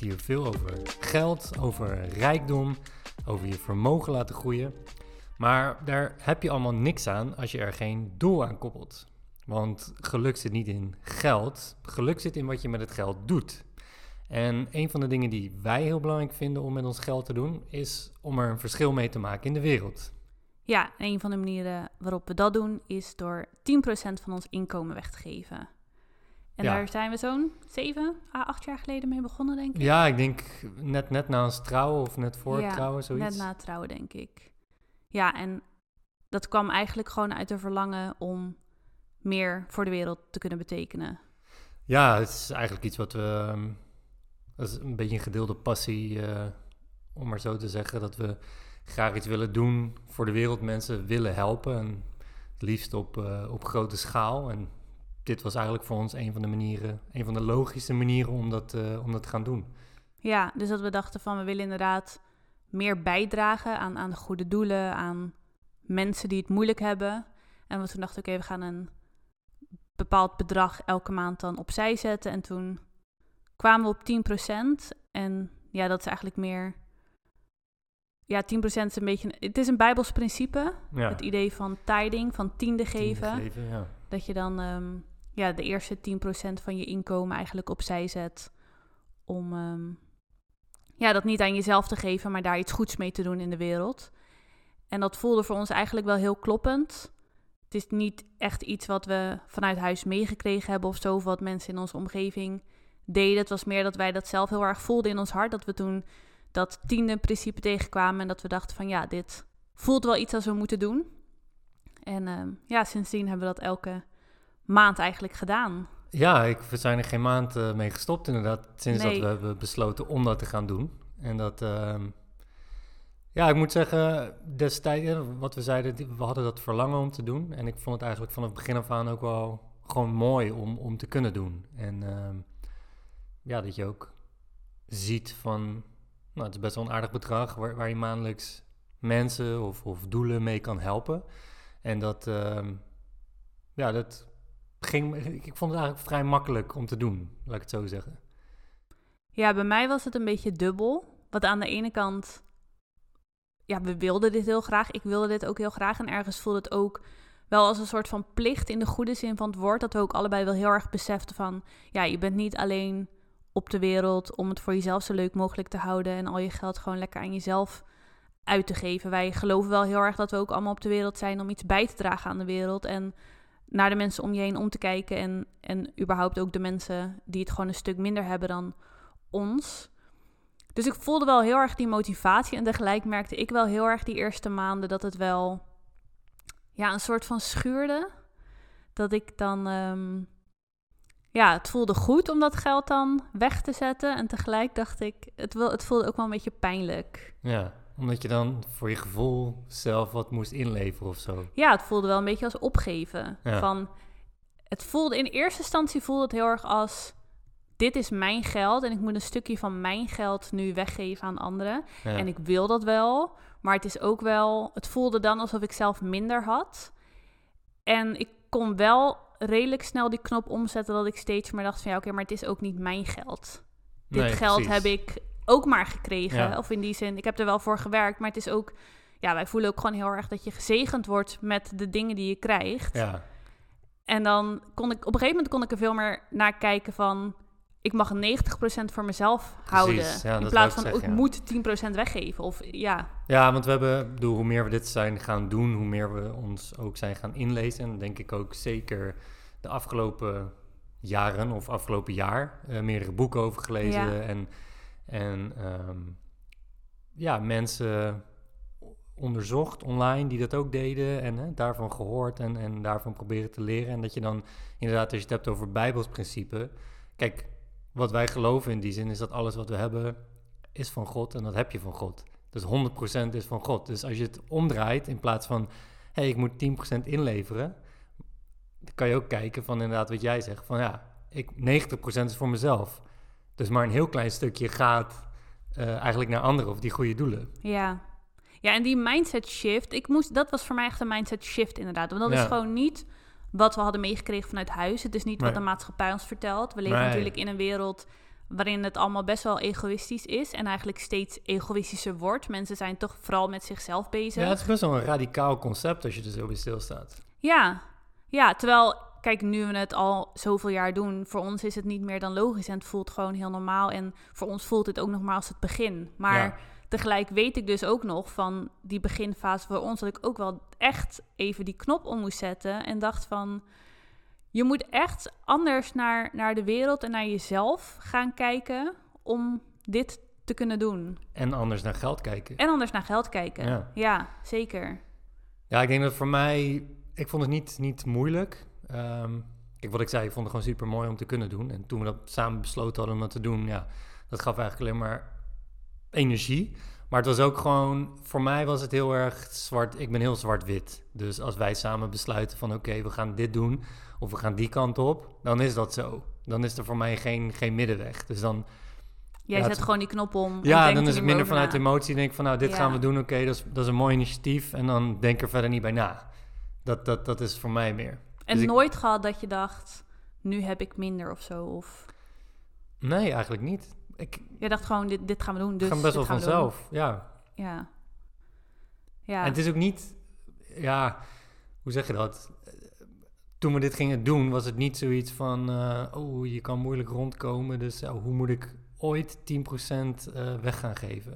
het hier veel over geld, over rijkdom, over je vermogen laten groeien. Maar daar heb je allemaal niks aan als je er geen doel aan koppelt. Want geluk zit niet in geld, geluk zit in wat je met het geld doet. En een van de dingen die wij heel belangrijk vinden om met ons geld te doen, is om er een verschil mee te maken in de wereld. Ja, een van de manieren waarop we dat doen is door 10% van ons inkomen weg te geven. En Ja. daar zijn we zo'n 7 à 8 jaar geleden mee begonnen, denk ik. Ja, ik denk net, net na ons trouwen of net voor Ja, trouwen, zoiets. Net na het trouwen, denk ik. Ja, en dat kwam eigenlijk gewoon uit een verlangen om meer voor de wereld te kunnen betekenen. Ja, het is eigenlijk iets wat we. ehm, Dat is een beetje een gedeelde passie, eh, om maar zo te zeggen. Dat we graag iets willen doen voor de wereld, mensen willen helpen. En het liefst op, eh, op grote schaal. En dit was eigenlijk voor ons een van de manieren, een van de logische manieren om dat, eh, om dat te gaan doen. Ja, dus dat we dachten van we willen inderdaad meer bijdragen aan, aan de goede doelen, aan mensen die het moeilijk hebben. En we toen dachten, oké, we gaan een bepaald bedrag elke maand dan opzij zetten. En toen kwamen we op 10%. En ja, dat is eigenlijk meer... Ja, 10% is een beetje... Het is een bijbels principe. Ja, Het idee van tiding, van tiende tiende geven. geven, ja. Dat je dan ehm, ja, de eerste 10% van je inkomen eigenlijk opzij zet. Om ehm, ja, dat niet aan jezelf te geven, maar daar iets goeds mee te doen in de wereld. En dat voelde voor ons eigenlijk wel heel kloppend. Het is niet echt iets wat we vanuit huis meegekregen hebben of zo, of wat mensen in onze omgeving deden. Het was meer dat wij dat zelf heel erg voelden in ons hart. Dat we toen dat tiende principe tegenkwamen en dat we dachten van ja, dit voelt wel iets als we moeten doen. En ehm, ja, sindsdien hebben we dat elke maand eigenlijk gedaan. Ja, ik, we zijn er geen maand eh, mee gestopt inderdaad. Sinds Nee. dat we hebben besloten om dat te gaan doen. En dat, ehm, ja, ik moet zeggen, destijds, eh, wat we zeiden, we hadden dat verlangen om te doen. En ik vond het eigenlijk vanaf het begin af aan ook wel gewoon mooi om, om te kunnen doen. En ehm, ja, dat je ook ziet van, nou, het is best wel een aardig bedrag waar, waar je maandelijks mensen of, of doelen mee kan helpen. En dat, ehm, ja, dat ging, ik vond het eigenlijk vrij makkelijk om te doen, laat ik het zo zeggen. Ja, bij mij was het een beetje dubbel. Want aan de ene kant, ja, we wilden dit heel graag. Ik wilde dit ook heel graag. En ergens voelde het ook wel als een soort van plicht in de goede zin van het woord. Dat we ook allebei wel heel erg beseften van, ja, je bent niet alleen op de wereld om het voor jezelf zo leuk mogelijk te houden en al je geld gewoon lekker aan jezelf uit te geven. Wij geloven wel heel erg dat we ook allemaal op de wereld zijn om iets bij te dragen aan de wereld en naar de mensen om je heen om te kijken en, en überhaupt ook de mensen die het gewoon een stuk minder hebben dan ons. Dus ik voelde wel heel erg die motivatie en tegelijk merkte ik wel heel erg die eerste maanden dat het wel ja, een soort van schuurde. Dat ik dan, ehm, ja, het voelde goed om dat geld dan weg te zetten. En tegelijk dacht ik, het, wil, het voelde ook wel een beetje pijnlijk. Ja, omdat je dan voor je gevoel zelf wat moest inleveren of zo. Ja, het voelde wel een beetje als opgeven. Ja. Van, het voelde, in eerste instantie voelde het heel erg als, dit is mijn geld en ik moet een stukje van mijn geld nu weggeven aan anderen. Ja. En ik wil dat wel, maar het is ook wel, het voelde dan alsof ik zelf minder had. En ik kon wel redelijk snel die knop omzetten dat ik steeds meer dacht van ja, oké, maar het is ook niet mijn geld. Dit Nee, geld precies. heb ik ook maar gekregen. Ja. Of in die zin, ik heb er wel voor gewerkt, maar het is ook, ja, wij voelen ook gewoon heel erg dat je gezegend wordt met de dingen die je krijgt. Ja, En dan kon ik, op een gegeven moment kon ik er veel meer naar kijken van, ik mag 90% voor mezelf houden. ja, in plaats van, ik ik zeggen, ja. moet 10% weggeven. Of ja, ja want we hebben, bedoel, hoe meer we dit zijn gaan doen, hoe meer we ons ook zijn gaan inlezen. En denk ik ook zeker de afgelopen jaren of afgelopen jaar eh, meerdere boeken over gelezen. Ja. En, en ehm, ja, mensen onderzocht online die dat ook deden en hè, daarvan gehoord en, en daarvan proberen te leren. En dat je dan inderdaad, als je het hebt over bijbelsprincipe, kijk, wat wij geloven in die zin is dat alles wat we hebben is van God en dat heb je van God. Dus 100% is van God. Dus als je het omdraait in plaats van, hé, hey, ik moet 10% inleveren, dan kan je ook kijken van inderdaad wat jij zegt, van ja, ik, 90% is voor mezelf. Dus maar een heel klein stukje gaat eh, eigenlijk naar anderen of die goede doelen. ja. Ja, en die mindset shift, ik moest, dat was voor mij echt een mindset shift inderdaad. Want dat is gewoon niet wat we hadden meegekregen vanuit huis. Het is niet wat de maatschappij ons vertelt. We leven Nee. natuurlijk in een wereld waarin het allemaal best wel egoïstisch is en eigenlijk steeds egoïstischer wordt. Mensen zijn toch vooral met zichzelf bezig. Ja, het is best wel een radicaal concept als je er zo bij stilstaat. Ja, ja terwijl, kijk, nu we het al zoveel jaar doen, voor ons is het niet meer dan logisch en het voelt gewoon heel normaal. En voor ons voelt het ook nog maar als het begin. Maar Ja. tegelijk weet ik dus ook nog van die beginfase voor ons dat ik ook wel echt even die knop om moest zetten en dacht van. Je moet echt anders naar, naar de wereld en naar jezelf gaan kijken om dit te kunnen doen. En anders naar geld kijken. En anders naar geld kijken. Ja. ja zeker. Ja, ik denk dat voor mij... Ik vond het niet, niet moeilijk. Kijk, wat ik zei, ik vond het gewoon super mooi om te kunnen doen. En toen we dat samen besloten hadden om dat te doen... Ja, dat gaf eigenlijk alleen maar energie. Maar het was ook gewoon... Voor mij was het heel erg zwart... Ik ben heel zwart-wit. Dus als wij samen besluiten van... Oké, we gaan dit doen... Of we gaan die kant op... Dan is dat zo. Dan is er voor mij geen, geen middenweg. Dus dan... Jij Ja, zet het- gewoon die knop om. Ja, dan is het minder vanuit na. emotie. Denk ik van, nou, dit Ja. gaan we doen. Oké, dat, is, dat is een mooi initiatief. En dan denk er verder niet bij na. Dat, dat, dat is voor mij meer. En Dus ik- nooit gehad dat je dacht, nu heb ik minder of zo. Of Nee, eigenlijk niet. Ik je dacht gewoon, dit, dit gaan we doen, dus ga best wel gaan vanzelf. Ja. Ja. Ja. En het is ook niet... Ja, hoe zeg je dat? Toen we dit gingen doen, was het niet zoiets van... eh, oh, je kan moeilijk rondkomen. Dus eh, hoe moet ik ooit 10% eh, weg gaan geven?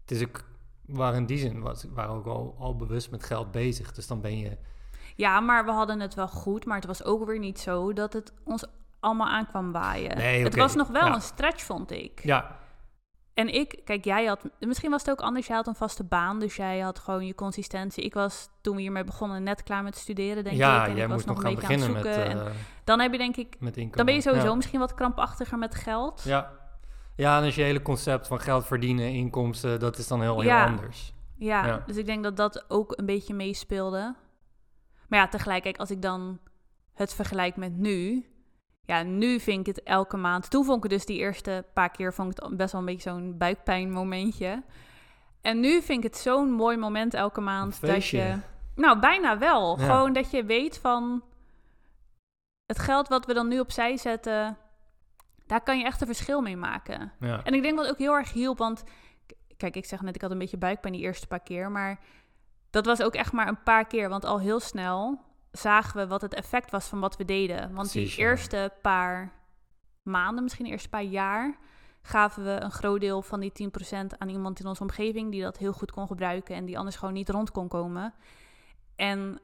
Het is ook... Waren in die zin was, waren ook al, al bewust met geld bezig. Dus dan ben je... ja, maar we hadden het wel goed. Maar het was ook weer niet zo dat het ons allemaal aankwam waaien. Nee, Het was nog wel ja. een stretch, vond ik. Ja, En ik, kijk, jij had, misschien was het ook anders. Jij had een vaste baan, dus jij had gewoon je consistentie. Ik was toen we hiermee begonnen net klaar met studeren, denk ja ik. En jij ik was nog nog een beetje aan het met, zoeken. en eh, dan heb je denk ik, met dan ben je sowieso Ja. misschien wat krampachtiger met geld. Ja. ja, en als je hele concept van geld verdienen, inkomsten, dat is dan heel, heel Ja. anders. Ja, Ja. dus ik denk dat dat ook een beetje meespeelde. Maar ja, tegelijk, kijk, als ik dan het vergelijk met nu. Ja, nu vind ik het elke maand. Toen vond ik het dus die eerste paar keer vond ik het best wel een beetje zo'n buikpijnmomentje. En nu vind ik het zo'n mooi moment elke maand dat je. Nou, bijna wel. Ja. Gewoon dat je weet van het geld wat we dan nu opzij zetten, daar kan je echt een verschil mee maken. Ja. En ik denk dat ook heel erg hielp, want kijk, ik zeg net, ik had een beetje buikpijn die eerste paar keer, maar dat was ook echt maar een paar keer, want al heel snel zagen we wat het effect was van wat we deden. Want Precies, die ja. eerste paar maanden, misschien de eerste paar jaar, gaven we een groot deel van die 10% aan iemand in onze omgeving die dat heel goed kon gebruiken en die anders gewoon niet rond kon komen. En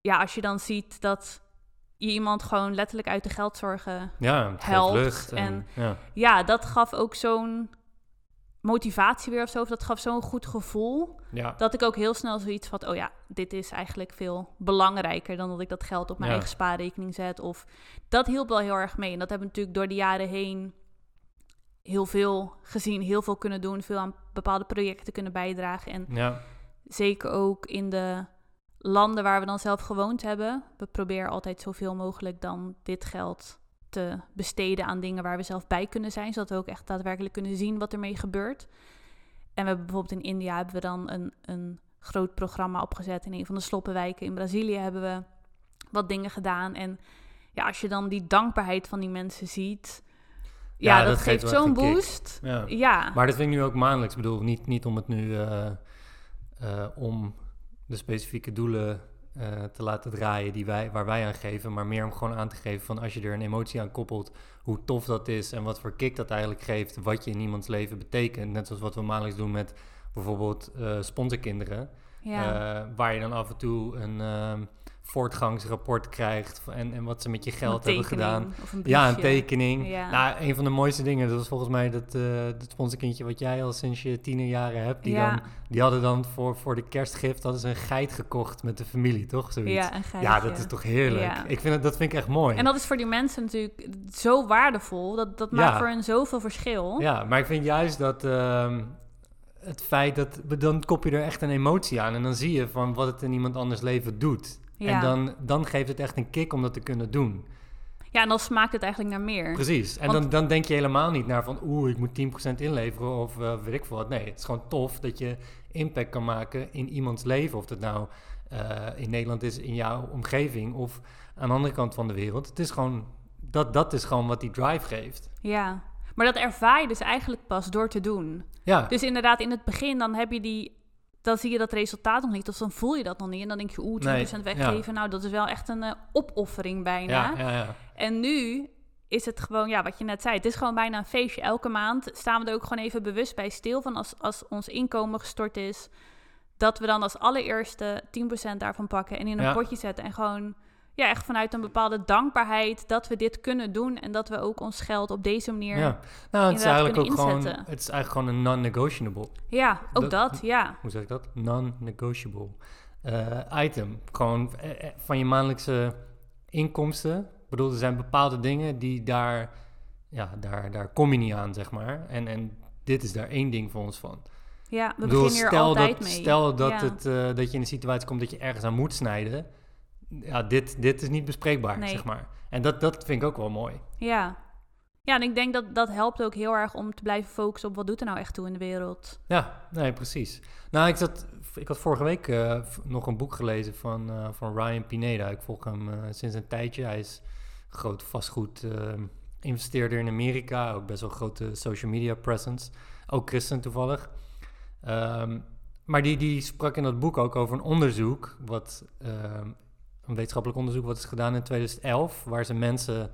ja, als je dan ziet dat je iemand gewoon letterlijk uit de geldzorgen Ja, helpt en- ja. ja, dat gaf ook zo'n motivatie weer of zo. Of dat gaf zo'n goed gevoel. Ja. Dat ik ook heel snel zoiets van... oh ja, dit is eigenlijk veel belangrijker... dan dat ik dat geld op mijn Ja. eigen spaarrekening zet. Of dat hielp wel heel erg mee. En dat hebben we natuurlijk door de jaren heen... heel veel gezien, heel veel kunnen doen... veel aan bepaalde projecten kunnen bijdragen. En ja. zeker ook in de landen waar we dan zelf gewoond hebben. We proberen altijd zoveel mogelijk dan dit geld te besteden aan dingen waar we zelf bij kunnen zijn, zodat we ook echt daadwerkelijk kunnen zien wat ermee gebeurt. En we hebben bijvoorbeeld in India hebben we dan een, een groot programma opgezet. In een van de sloppenwijken in Brazilië hebben we wat dingen gedaan. En ja, als je dan die dankbaarheid van die mensen ziet, ja, Ja, dat, dat geeft zo'n boost. ja. Ja, Maar dat vind ik nu ook maandelijks. Ik bedoel, niet, niet om het nu eh, eh, om de specifieke doelen eh, te laten draaien die wij, waar wij aan geven, maar meer om gewoon aan te geven van als je er een emotie aan koppelt, hoe tof dat is en wat voor kick dat eigenlijk geeft, wat je in iemands leven betekent. Net zoals wat we maandelijks doen met bijvoorbeeld eh sponsorkinderen, ja. eh, waar je dan af en toe een ehm, voortgangsrapport krijgt en, en wat ze met je geld hebben gedaan. een Ja, een tekening. Ja. Nou, een van de mooiste dingen, dat was volgens mij dat, eh dat sponsorkindje wat jij al sinds je tienerjaren hebt. Die, Ja. dan, die hadden dan voor, voor de kerstgift hadden ze een geit gekocht met de familie, toch? Zoiets. Ja, een Ja, dat is toch heerlijk. Ja. Ik vind het, dat vind ik echt mooi. En dat is voor die mensen natuurlijk zo waardevol. Dat, dat maakt voor hen zoveel verschil. Ja, maar ik vind juist dat ehm, het feit dat, dan kop je er echt een emotie aan en dan zie je van wat het in iemand anders leven doet. Ja. En dan, dan geeft het echt een kick om dat te kunnen doen. Ja, en dan smaakt het eigenlijk naar meer. Precies. En Want- dan, dan denk je helemaal niet naar van... oeh, ik moet 10% inleveren of eh, weet ik veel wat. Nee, het is gewoon tof dat je impact kan maken in iemands leven. Of dat nou eh, in Nederland is, in jouw omgeving... of aan de andere kant van de wereld. Het is gewoon... Dat, dat is gewoon wat die drive geeft. Ja. Maar dat ervaar je dus eigenlijk pas door te doen. Ja, Dus inderdaad, in het begin dan heb je die... Dan zie je dat resultaat nog niet, of dan voel je dat nog niet. En dan denk je, oeh, 20% Nee, weggeven. Nou, dat is wel echt een eh, opoffering bijna. ja, ja, ja. En nu is het gewoon, ja, wat je net zei, het is gewoon bijna een feestje. Elke maand staan we er ook gewoon even bewust bij stil van als, als ons inkomen gestort is. Dat we dan als allereerste 10% daarvan pakken en in een potje zetten. En gewoon, ja, echt vanuit een bepaalde dankbaarheid dat we dit kunnen doen. En dat we ook ons geld op deze manier. Ja, Ja, nou, het is eigenlijk ook kunnen gewoon, inzetten. het is eigenlijk gewoon een non-negotiable. ook Dat- dat, ja. Hoe zeg ik dat? Non-negotiable eh, item. Gewoon eh, eh, van je maandelijkse inkomsten. Ik bedoel, er zijn bepaalde dingen die daar, ja, daar, daar kom je niet aan, zeg maar. En, en dit is daar één ding voor ons van. Ja, we bedoel, beginnen hier altijd dat, mee. Stel dat, Ja. het, dat je in een situatie komt dat je ergens aan moet snijden. Ja, dit, dit is niet bespreekbaar, Nee. zeg maar. En dat, dat vind ik ook wel mooi. Ja. Ja, en ik denk dat dat helpt ook heel erg om te blijven focussen op wat doet er nou echt toe in de wereld. Ja, nee, precies. Nou, ik, zat, ik had vorige week eh, nog een boek gelezen van, eh, van Ryan Pineda. Ik volg hem eh, sinds een tijdje. Hij is groot vastgoed eh, investeerder in Amerika. Ook best wel grote social media presence. Ook christen toevallig. Ehm, maar die, die sprak in dat boek ook over een onderzoek. Wat, ehm, een wetenschappelijk onderzoek wat is gedaan in 2011. Waar ze mensen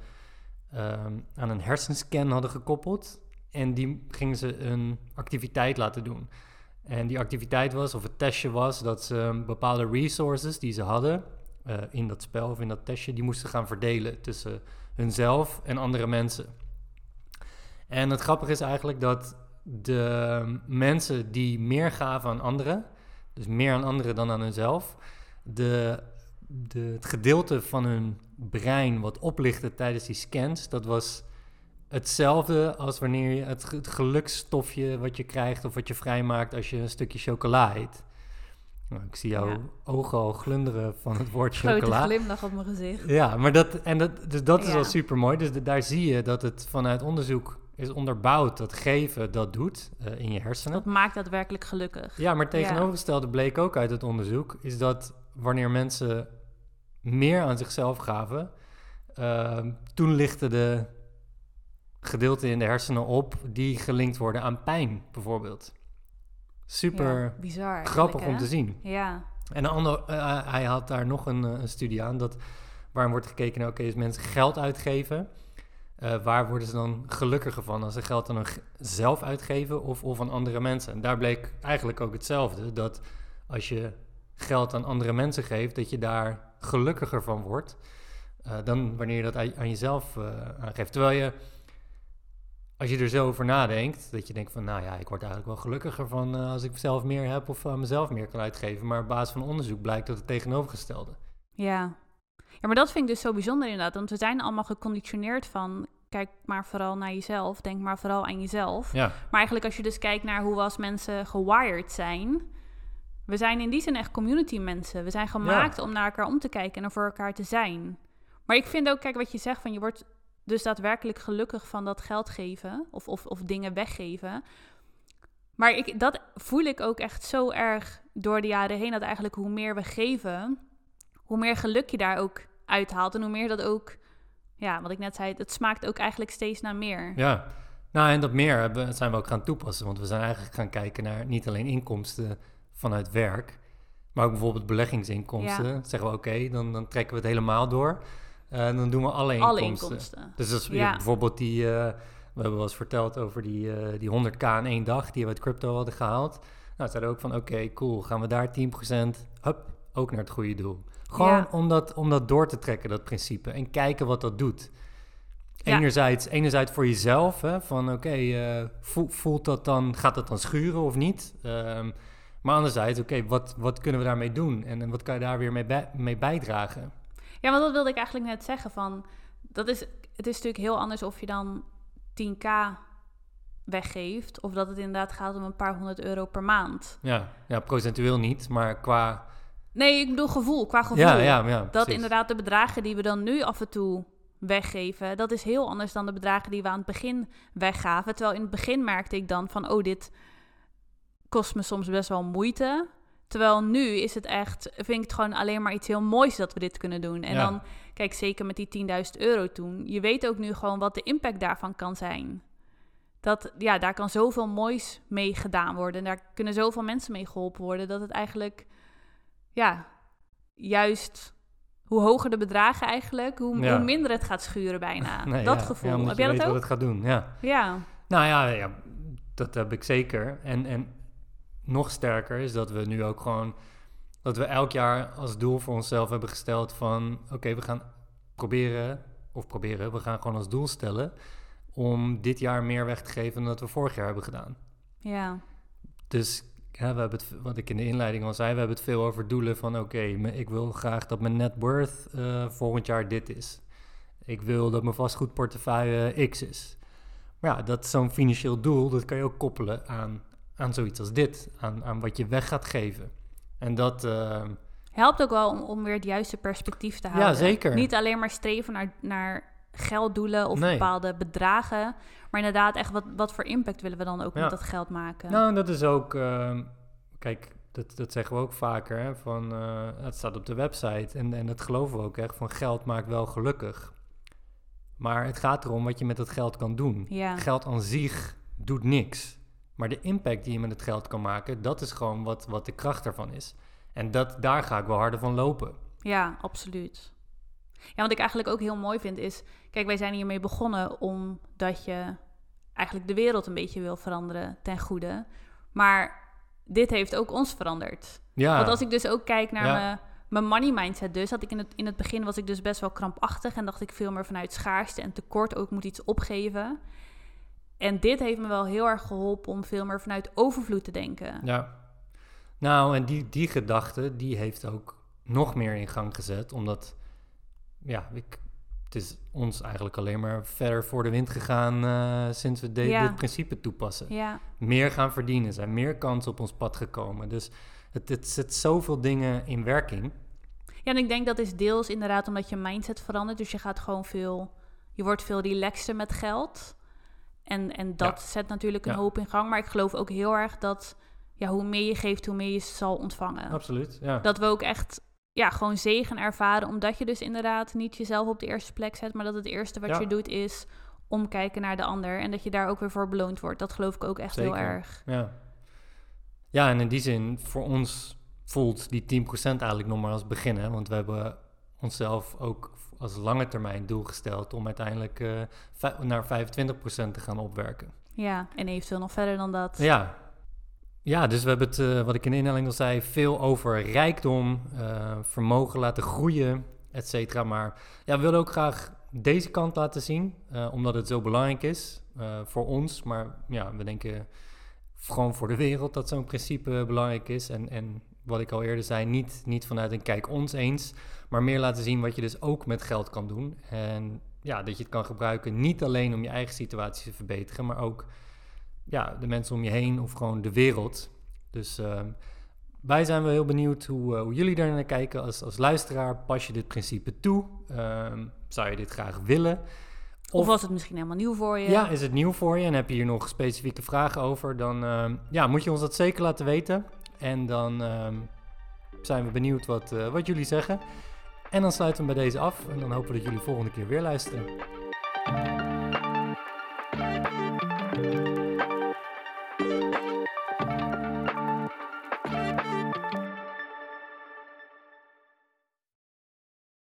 ehm, aan een hersenscan hadden gekoppeld. En die gingen ze een activiteit laten doen. En die activiteit was, of het testje was, dat ze bepaalde resources die ze hadden eh, in dat spel of in dat testje, die moesten gaan verdelen tussen hunzelf en andere mensen. En het grappige is eigenlijk dat de mensen die meer gaven aan anderen, dus meer aan anderen dan aan hunzelf, de, de, het gedeelte van hun brein wat oplichtte tijdens die scans, dat was hetzelfde als wanneer je het, ge- het gelukstofje wat je krijgt of wat je vrijmaakt als je een stukje chocola eet. Nou, ik zie jouw Ja. ogen al glunderen van het woord Grote chocola. glimlach op mijn gezicht. Ja, maar dat, en dat, dus dat is Ja. al super mooi. Dus de- daar zie je dat het vanuit onderzoek is onderbouwd dat geven dat doet eh, in je hersenen. Dat maakt daadwerkelijk gelukkig. Ja, maar tegenovergestelde bleek ook uit het onderzoek, is dat wanneer mensen meer aan zichzelf gaven, ehm, toen lichten de gedeelten in de hersenen op die gelinkt worden aan pijn, bijvoorbeeld. Super Ja, bizar. grappig om te zien. Ja, En een ander, eh, hij had daar nog een, eh, een studie aan, dat, waarin wordt gekeken naar, oké, als mensen geld uitgeven, eh, waar worden ze dan gelukkiger van? Als ze geld aan zelf uitgeven of, of aan andere mensen? En daar bleek eigenlijk ook hetzelfde, dat als je geld aan andere mensen geeft, dat je daar gelukkiger van wordt, eh, dan wanneer je dat aan, aan jezelf eh, aangeeft. Terwijl je, als je er zo over nadenkt, dat je denkt van, nou ja, ik word eigenlijk wel gelukkiger van eh, als ik zelf meer heb of aan mezelf meer kan uitgeven. Maar op basis van onderzoek blijkt dat het tegenovergestelde. ja. Ja, maar dat vind ik dus zo bijzonder inderdaad. Want we zijn allemaal geconditioneerd van... kijk maar vooral naar jezelf, denk maar vooral aan jezelf. Ja, Maar eigenlijk als je dus kijkt naar hoe we als mensen gewired zijn... we zijn in die zin echt community mensen. We zijn gemaakt om naar elkaar om te kijken en er voor elkaar te zijn. Maar ik vind ook, kijk wat je zegt, van je wordt dus daadwerkelijk gelukkig van dat geld geven... of, of, of dingen weggeven... Maar ik, dat voel ik ook echt zo erg door de jaren heen. Dat eigenlijk hoe meer we geven, hoe meer geluk je daar ook uithaalt. En hoe meer dat ook, ja, wat ik net zei, het smaakt ook eigenlijk steeds naar meer. ja. Nou, en dat meer hebben, zijn we ook gaan toepassen. Want we zijn eigenlijk gaan kijken naar niet alleen inkomsten vanuit werk, maar ook bijvoorbeeld beleggingsinkomsten. Zeggen we, oké, dan, dan trekken we het helemaal door. Eh, En dan doen we alle inkomsten. Alle inkomsten. Dus als Ja. bijvoorbeeld die, eh, we hebben wel eens verteld over die, eh, die 100k in één dag die we uit crypto hadden gehaald. Nou, zeiden ook van, oké, cool, gaan we daar 10%, hup, ook naar het goede doel. Gewoon Ja. om, dat, om dat door te trekken, dat principe, en kijken wat dat doet. Ja. Enerzijds, enerzijds voor jezelf, hè, van oké, eh, voel- voelt dat dan, gaat dat dan schuren of niet? Ehm, maar anderzijds, oké, wat, wat kunnen we daarmee doen? En, en wat kan je daar weer mee, bij- mee bijdragen? Ja, want dat wilde ik eigenlijk net zeggen van, dat is, het is natuurlijk heel anders of je dan 10k weggeeft, of dat het inderdaad gaat om een paar honderd euro per maand. Ja, ja procentueel niet, maar qua... Nee, ik bedoel gevoel, qua gevoel. Ja, ja, ja, dat inderdaad de bedragen die we dan nu af en toe weggeven, dat is heel anders dan de bedragen die we aan het begin weggaven. Terwijl in het begin merkte ik dan van, oh, dit kost me soms best wel moeite. Terwijl nu is het echt, vind ik het gewoon alleen maar iets heel moois dat we dit kunnen doen. En Ja. dan, kijk, zeker met die 10.000 euro toen, je weet ook nu gewoon wat de impact daarvan kan zijn. dat ja, daar kan zoveel moois mee gedaan worden. En daar kunnen zoveel mensen mee geholpen worden. Dat het eigenlijk, ja, juist hoe hoger de bedragen eigenlijk, hoe, Ja. hoe minder het gaat schuren bijna. Nee, dat ja, gevoel. Heb jij dat ook? wat het gaat doen, ja. Ja, Nou ja, ja, dat heb ik zeker. En, en nog sterker is dat we nu ook gewoon... dat we elk jaar als doel voor onszelf hebben gesteld van... oké, we gaan proberen, of proberen, we gaan gewoon als doel stellen... om dit jaar meer weg te geven dan dat we vorig jaar hebben gedaan. ja, Dus ja, we hebben het, wat ik in de inleiding al zei, we hebben het veel over doelen van oké, ik wil graag dat mijn net worth eh, volgend jaar dit is. Ik wil dat mijn vastgoedportefeuille X is. Maar ja, dat zo'n financieel doel, dat kan je ook koppelen aan, aan zoiets als dit, aan, aan wat je weg gaat geven. En dat, eh, helpt ook wel om, om weer het juiste perspectief te Ja, houden. zeker. Niet alleen maar streven naar, naar gelddoelen of Nee. bepaalde bedragen, maar inderdaad echt wat, wat voor impact willen we dan ook Ja. met dat geld maken. Nou, dat is ook, ehm, kijk, dat, dat zeggen we ook vaker, hè, van, eh, het staat op de website en, en dat geloven we ook echt, van geld maakt wel gelukkig. Maar het gaat erom wat je met dat geld kan doen. ja. Geld aan zich doet niks. Maar de impact die je met het geld kan maken, dat is gewoon wat, wat de kracht ervan is. En dat, daar ga ik wel harder van lopen. Ja, absoluut. Ja, wat ik eigenlijk ook heel mooi vind is... Kijk, wij zijn hiermee begonnen omdat je eigenlijk de wereld een beetje wil veranderen ten goede. Maar dit heeft ook ons veranderd. Ja, Want als ik dus ook kijk naar Ja. mijn, mijn money mindset dus... had ik in het, in het begin was ik dus best wel krampachtig... en dacht ik veel meer vanuit schaarste en tekort ook moet iets opgeven. En dit heeft me wel heel erg geholpen om veel meer vanuit overvloed te denken. Ja. Nou, en die, die gedachte, die heeft ook nog meer in gang gezet. Omdat, ja, ik, het is ons eigenlijk alleen maar verder voor de wind gegaan eh, sinds we de- Ja. dit principe toepassen. Ja, Meer gaan verdienen, zijn meer kansen op ons pad gekomen. Dus het, het zet zoveel dingen in werking. Ja, en ik denk dat is deels inderdaad omdat je mindset verandert. Dus je gaat gewoon veel, je wordt veel relaxter met geld. En, en dat zet natuurlijk een Ja. hoop in gang. Maar ik geloof ook heel erg dat ja, hoe meer je geeft, hoe meer je zal ontvangen. Absoluut, ja. Dat we ook echt ja, gewoon zegen ervaren. Omdat je dus inderdaad niet jezelf op de eerste plek zet. Maar dat het eerste wat je doet is omkijken naar de ander. En dat je daar ook weer voor beloond wordt. Dat geloof ik ook echt heel erg. Ja. ja, en in die zin, voor ons voelt die 10% eigenlijk nog maar als begin. Hè? Want we hebben onszelf ook als lange termijn doel gesteld om uiteindelijk eh, naar 25% te gaan opwerken. Ja, en eventueel nog verder dan dat. Ja. Ja, dus we hebben het, eh, wat ik in de inleiding al zei, veel over rijkdom, eh, vermogen laten groeien, et cetera. Maar ja, we willen ook graag deze kant laten zien, omdat het zo belangrijk is voor ons. Maar ja, we denken gewoon voor de wereld dat zo'n principe belangrijk is. En, en wat ik al eerder zei, niet, niet vanuit een kijk ons eens, maar meer laten zien wat je dus ook met geld kan doen. En ja, dat je het kan gebruiken niet alleen om je eigen situatie te verbeteren, maar ook ja, de mensen om je heen of gewoon de wereld. Dus ehm, wij zijn wel heel benieuwd hoe, eh, hoe jullie daar naar kijken. Als, als luisteraar, pas je dit principe toe? Ehm, zou je dit graag willen? Of was het misschien helemaal nieuw voor je? Ja, is het nieuw voor je en heb je hier nog specifieke vragen over? Dan ehm, ja, moet je ons dat zeker laten weten. En dan ehm, zijn we benieuwd wat, eh, wat jullie zeggen. En dan sluiten we bij deze af. En dan hopen we dat jullie volgende keer weer luisteren.